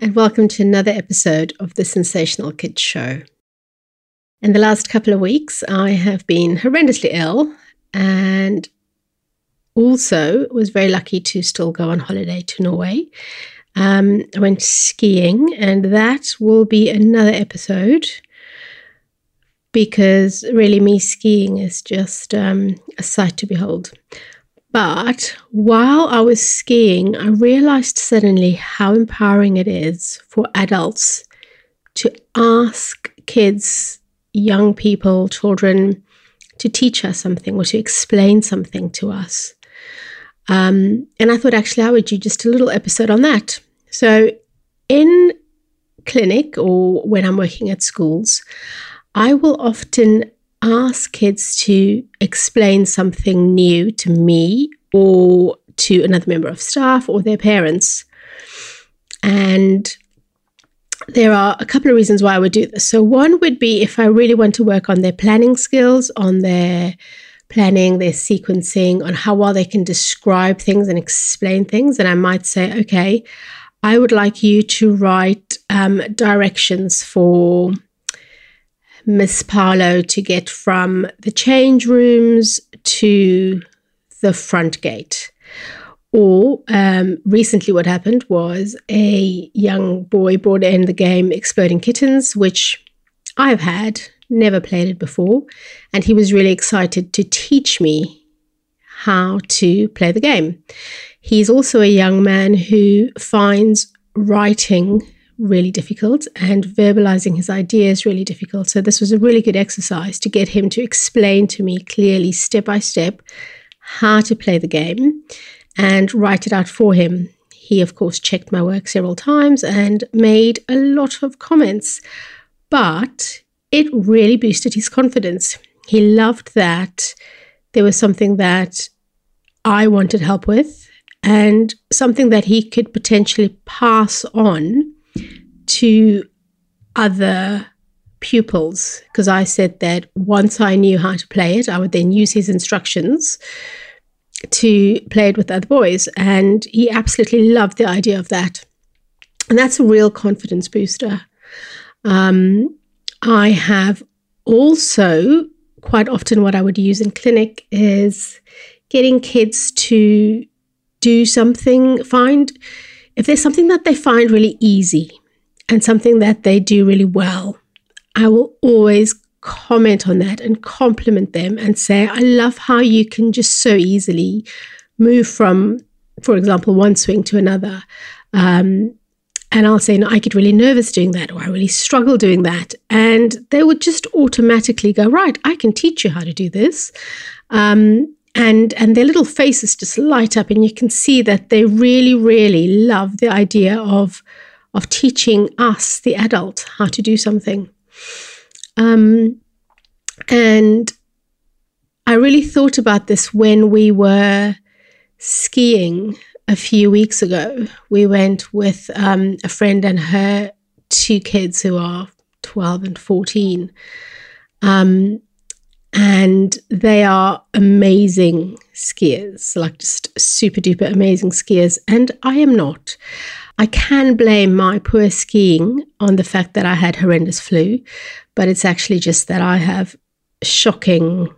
and welcome to another episode of the Sensational Kids Show. In the last couple of weeks, I have been horrendously ill and also was very lucky to still go on holiday to Norway. Um, I went skiing, and that will be another episode because really, me skiing is just um, a sight to behold. But while I was skiing, I realized suddenly how empowering it is for adults to ask kids, young people, children to teach us something or to explain something to us. Um, and I thought actually I would do just a little episode on that. So, in clinic or when I'm working at schools, I will often ask kids to explain something new to me or to another member of staff or their parents. And there are a couple of reasons why I would do this. So, one would be if I really want to work on their planning skills, on their planning, their sequencing, on how well they can describe things and explain things. And I might say, okay, I would like you to write um, directions for Miss Paolo to get from the change rooms to the front gate. Or um, recently, what happened was a young boy brought in the game Exploding Kittens, which I've had, never played it before. And he was really excited to teach me how to play the game. He's also a young man who finds writing really difficult and verbalizing his ideas really difficult. So this was a really good exercise to get him to explain to me clearly, step by step, how to play the game and write it out for him. He, of course, checked my work several times and made a lot of comments, but it really boosted his confidence. He loved that there was something that I wanted help with and something that he could potentially pass on to other pupils because I said that once I knew how to play it, I would then use his instructions to play it with other boys. And he absolutely loved the idea of that. And that's a real confidence booster. Um, I have also quite often what I would use in clinic is getting kids to do something, find if there's something that they find really easy and something that they do really well, I will always comment on that and compliment them and say, I love how you can just so easily move from, for example, one swing to another. Um, and I'll say, no, I get really nervous doing that, or I really struggle doing that. And they would just automatically go, right, I can teach you how to do this. Um, and, and their little faces just light up, and you can see that they really, really love the idea of, of teaching us, the adult, how to do something. Um, and I really thought about this when we were skiing a few weeks ago. We went with um, a friend and her two kids who are 12 and 14. Um, and they are amazing skiers, like just super duper amazing skiers. And I am not. I can blame my poor skiing on the fact that I had horrendous flu, but it's actually just that I have shocking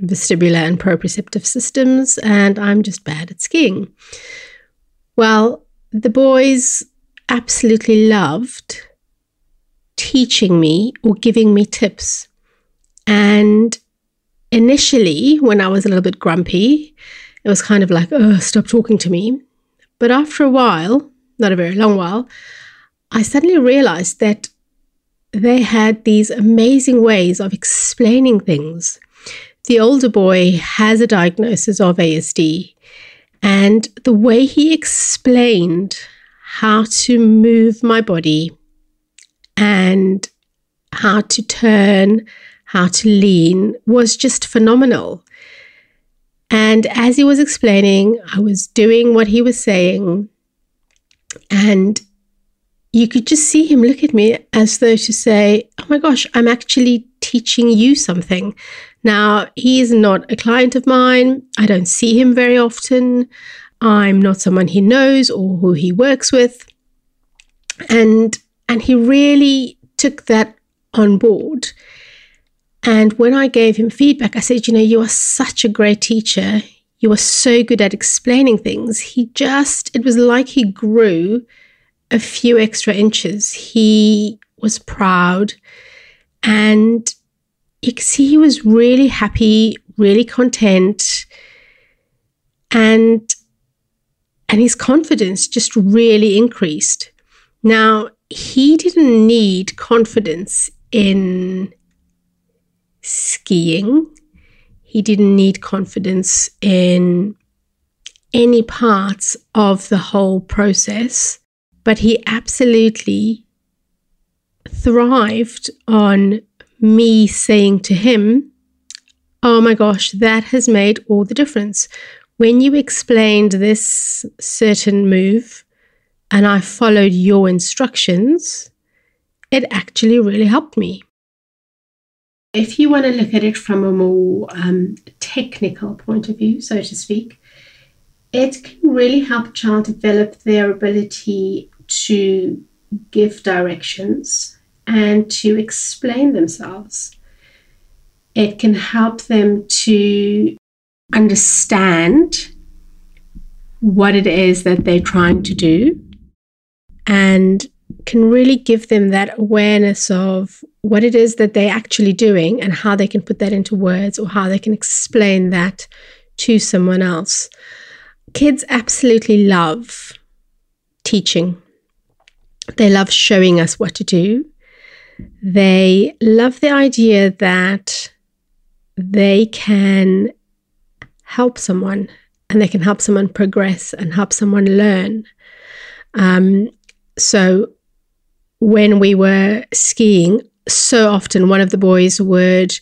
vestibular and proprioceptive systems, and I'm just bad at skiing. Well, the boys absolutely loved teaching me or giving me tips. And initially, when I was a little bit grumpy, it was kind of like, oh, stop talking to me. But after a while, not a very long while, I suddenly realized that they had these amazing ways of explaining things. The older boy has a diagnosis of ASD, and the way he explained how to move my body and how to turn, how to lean was just phenomenal. And as he was explaining, I was doing what he was saying, and you could just see him look at me as though to say, Oh my gosh, I'm actually teaching you something. Now, he is not a client of mine. I don't see him very often. I'm not someone he knows or who he works with. And and he really took that on board. And when I gave him feedback, I said, You know, you are such a great teacher. You are so good at explaining things. He just, it was like he grew a few extra inches. He was proud and you could see he was really happy, really content, and and his confidence just really increased. Now, he didn't need confidence in skiing. He didn't need confidence in any parts of the whole process, but he absolutely thrived on me saying to him, Oh my gosh, that has made all the difference. When you explained this certain move and I followed your instructions, it actually really helped me. If you want to look at it from a more um, technical point of view, so to speak, it can really help a child develop their ability to give directions and to explain themselves. It can help them to understand what it is that they're trying to do and can really give them that awareness of what it is that they're actually doing and how they can put that into words or how they can explain that to someone else. Kids absolutely love teaching. They love showing us what to do. They love the idea that they can help someone and they can help someone progress and help someone learn. Um, so, when we were skiing, so often one of the boys would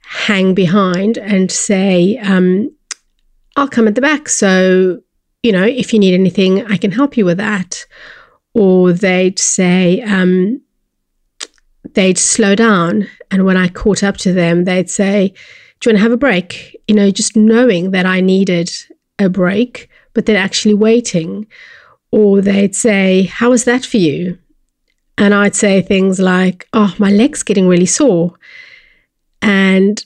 hang behind and say, um, I'll come at the back. So, you know, if you need anything, I can help you with that. Or they'd say, um, they'd slow down. And when I caught up to them, they'd say, Do you want to have a break? You know, just knowing that I needed a break, but they're actually waiting. Or they'd say, How was that for you? And I'd say things like, Oh, my leg's getting really sore. And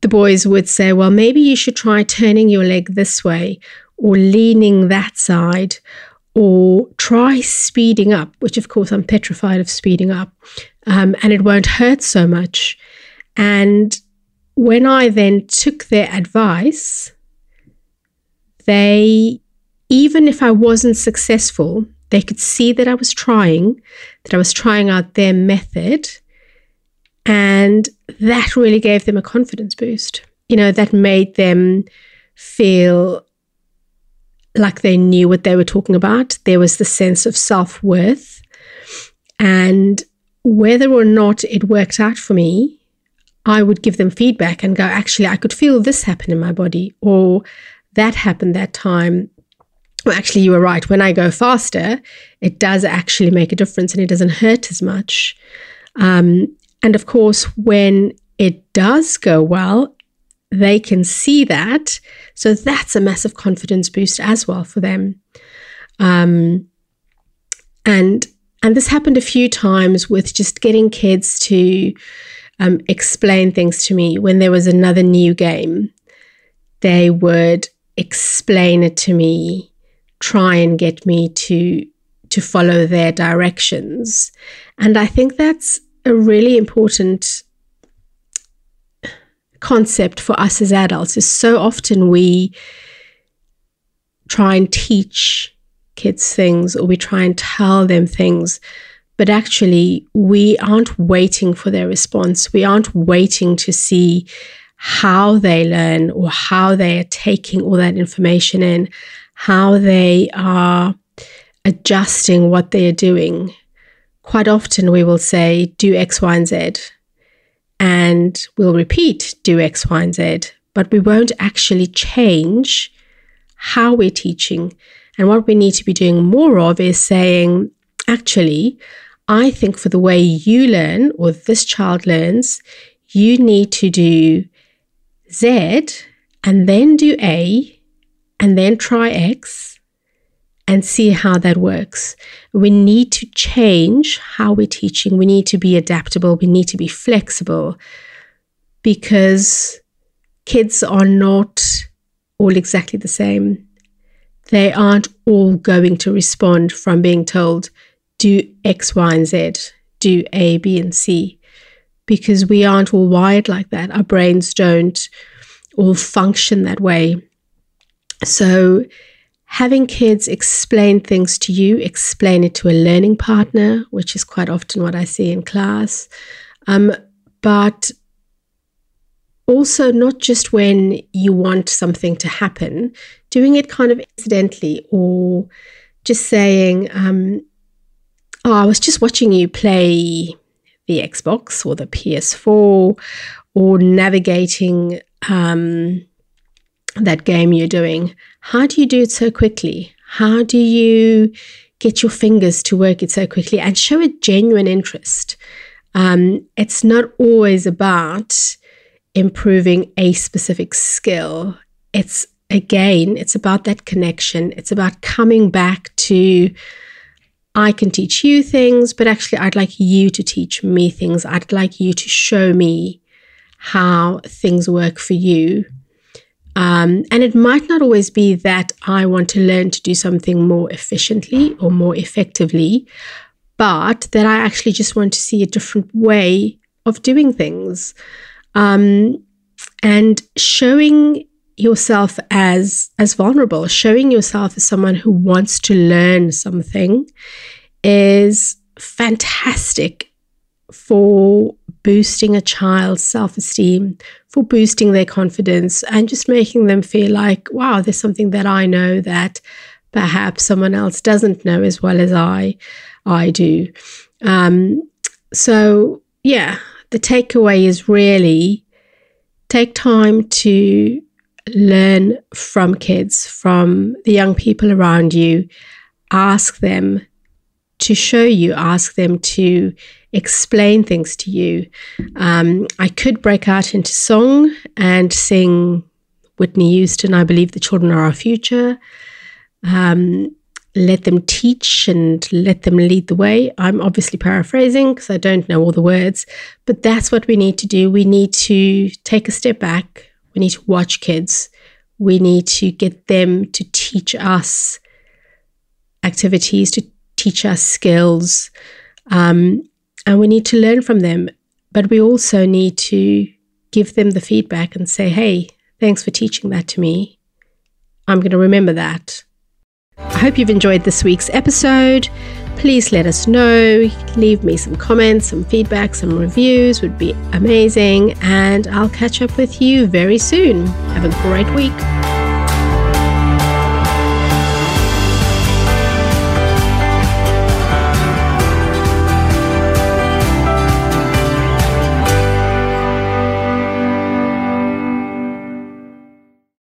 the boys would say, Well, maybe you should try turning your leg this way or leaning that side or try speeding up, which of course I'm petrified of speeding up um, and it won't hurt so much. And when I then took their advice, they, even if I wasn't successful, they could see that I was trying, that I was trying out their method. And that really gave them a confidence boost. You know, that made them feel like they knew what they were talking about. There was the sense of self worth. And whether or not it worked out for me, I would give them feedback and go, actually, I could feel this happen in my body, or that happened that time. Well, actually, you were right. When I go faster, it does actually make a difference and it doesn't hurt as much. Um, and of course, when it does go well, they can see that. So that's a massive confidence boost as well for them. Um, and and this happened a few times with just getting kids to um, explain things to me when there was another new game. They would explain it to me, try and get me to to follow their directions. And I think that's a really important concept for us as adults is so often we try and teach kids things or we try and tell them things. But actually, we aren't waiting for their response. We aren't waiting to see how they learn or how they are taking all that information in, how they are adjusting what they are doing. Quite often, we will say, do X, Y, and Z. And we'll repeat, do X, Y, and Z. But we won't actually change how we're teaching and what we need to be doing more of is saying, actually, I think for the way you learn or this child learns, you need to do Z and then do A and then try X and see how that works. We need to change how we're teaching. We need to be adaptable. We need to be flexible because kids are not all exactly the same. They aren't all going to respond from being told, do X, Y, and Z, do A, B, and C, because we aren't all wired like that. Our brains don't all function that way. So, having kids explain things to you, explain it to a learning partner, which is quite often what I see in class. Um, but also, not just when you want something to happen, doing it kind of incidentally or just saying, um, Oh, I was just watching you play the Xbox or the PS4 or navigating um, that game you're doing. How do you do it so quickly? How do you get your fingers to work it so quickly and show a genuine interest? Um, it's not always about improving a specific skill. It's again, it's about that connection. It's about coming back to I can teach you things, but actually, I'd like you to teach me things. I'd like you to show me how things work for you. Um, and it might not always be that I want to learn to do something more efficiently or more effectively, but that I actually just want to see a different way of doing things. Um, and showing yourself as as vulnerable showing yourself as someone who wants to learn something is fantastic for boosting a child's self-esteem for boosting their confidence and just making them feel like wow there's something that i know that perhaps someone else doesn't know as well as i i do um, so yeah the takeaway is really take time to learn from kids, from the young people around you. Ask them to show you, ask them to explain things to you. Um, I could break out into song and sing Whitney Houston, I believe the children are our future. Um, let them teach and let them lead the way. I'm obviously paraphrasing because I don't know all the words, but that's what we need to do. We need to take a step back, we need to watch kids. We need to get them to teach us activities, to teach us skills. Um, and we need to learn from them. But we also need to give them the feedback and say, hey, thanks for teaching that to me. I'm going to remember that. I hope you've enjoyed this week's episode please let us know. Leave me some comments, some feedback, some reviews would be amazing. And I'll catch up with you very soon. Have a great week.